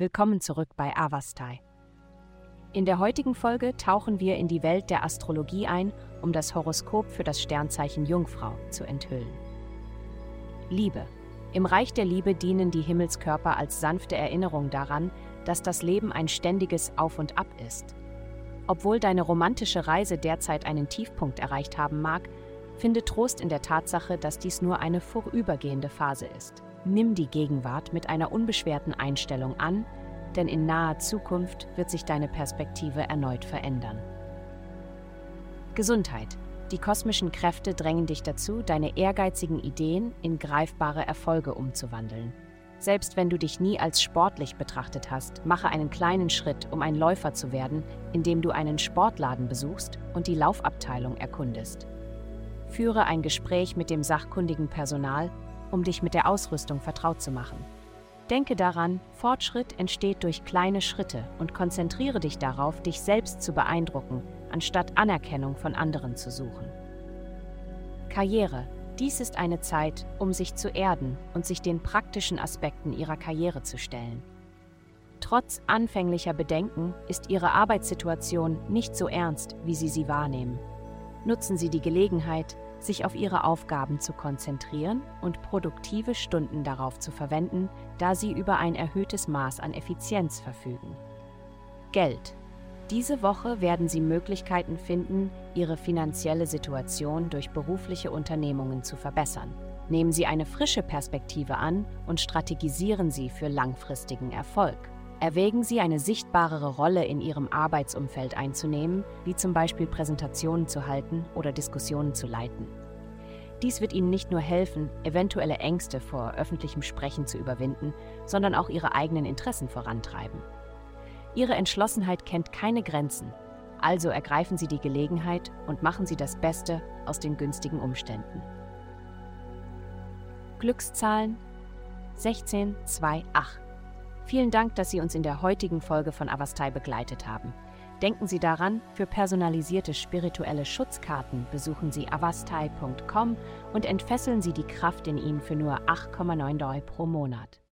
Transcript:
Willkommen zurück bei Avastai. In der heutigen Folge tauchen wir in die Welt der Astrologie ein, um das Horoskop für das Sternzeichen Jungfrau zu enthüllen. Liebe. Im Reich der Liebe dienen die Himmelskörper als sanfte Erinnerung daran, dass das Leben ein ständiges Auf und Ab ist. Obwohl deine romantische Reise derzeit einen Tiefpunkt erreicht haben mag, finde Trost in der Tatsache, dass dies nur eine vorübergehende Phase ist. Nimm die Gegenwart mit einer unbeschwerten Einstellung an, denn in naher Zukunft wird sich deine Perspektive erneut verändern. Gesundheit. Die kosmischen Kräfte drängen dich dazu, deine ehrgeizigen Ideen in greifbare Erfolge umzuwandeln. Selbst wenn du dich nie als sportlich betrachtet hast, mache einen kleinen Schritt, um ein Läufer zu werden, indem du einen Sportladen besuchst und die Laufabteilung erkundest. Führe ein Gespräch mit dem sachkundigen Personal, um dich mit der Ausrüstung vertraut zu machen. Denke daran, Fortschritt entsteht durch kleine Schritte und konzentriere dich darauf, dich selbst zu beeindrucken, anstatt Anerkennung von anderen zu suchen. Karriere. Dies ist eine Zeit, um sich zu erden und sich den praktischen Aspekten ihrer Karriere zu stellen. Trotz anfänglicher Bedenken ist Ihre Arbeitssituation nicht so ernst, wie Sie sie wahrnehmen. Nutzen Sie die Gelegenheit, sich auf Ihre Aufgaben zu konzentrieren und produktive Stunden darauf zu verwenden, da Sie über ein erhöhtes Maß an Effizienz verfügen. Geld. Diese Woche werden Sie Möglichkeiten finden, Ihre finanzielle Situation durch berufliche Unternehmungen zu verbessern. Nehmen Sie eine frische Perspektive an und strategisieren Sie für langfristigen Erfolg. Erwägen Sie eine sichtbarere Rolle in Ihrem Arbeitsumfeld einzunehmen, wie zum Beispiel Präsentationen zu halten oder Diskussionen zu leiten. Dies wird Ihnen nicht nur helfen, eventuelle Ängste vor öffentlichem Sprechen zu überwinden, sondern auch Ihre eigenen Interessen vorantreiben. Ihre Entschlossenheit kennt keine Grenzen, also ergreifen Sie die Gelegenheit und machen Sie das Beste aus den günstigen Umständen. Glückszahlen 1628 Vielen Dank, dass Sie uns in der heutigen Folge von Avastai begleitet haben. Denken Sie daran, für personalisierte spirituelle Schutzkarten besuchen Sie avastai.com und entfesseln Sie die Kraft in Ihnen für nur 8,9 Doi pro Monat.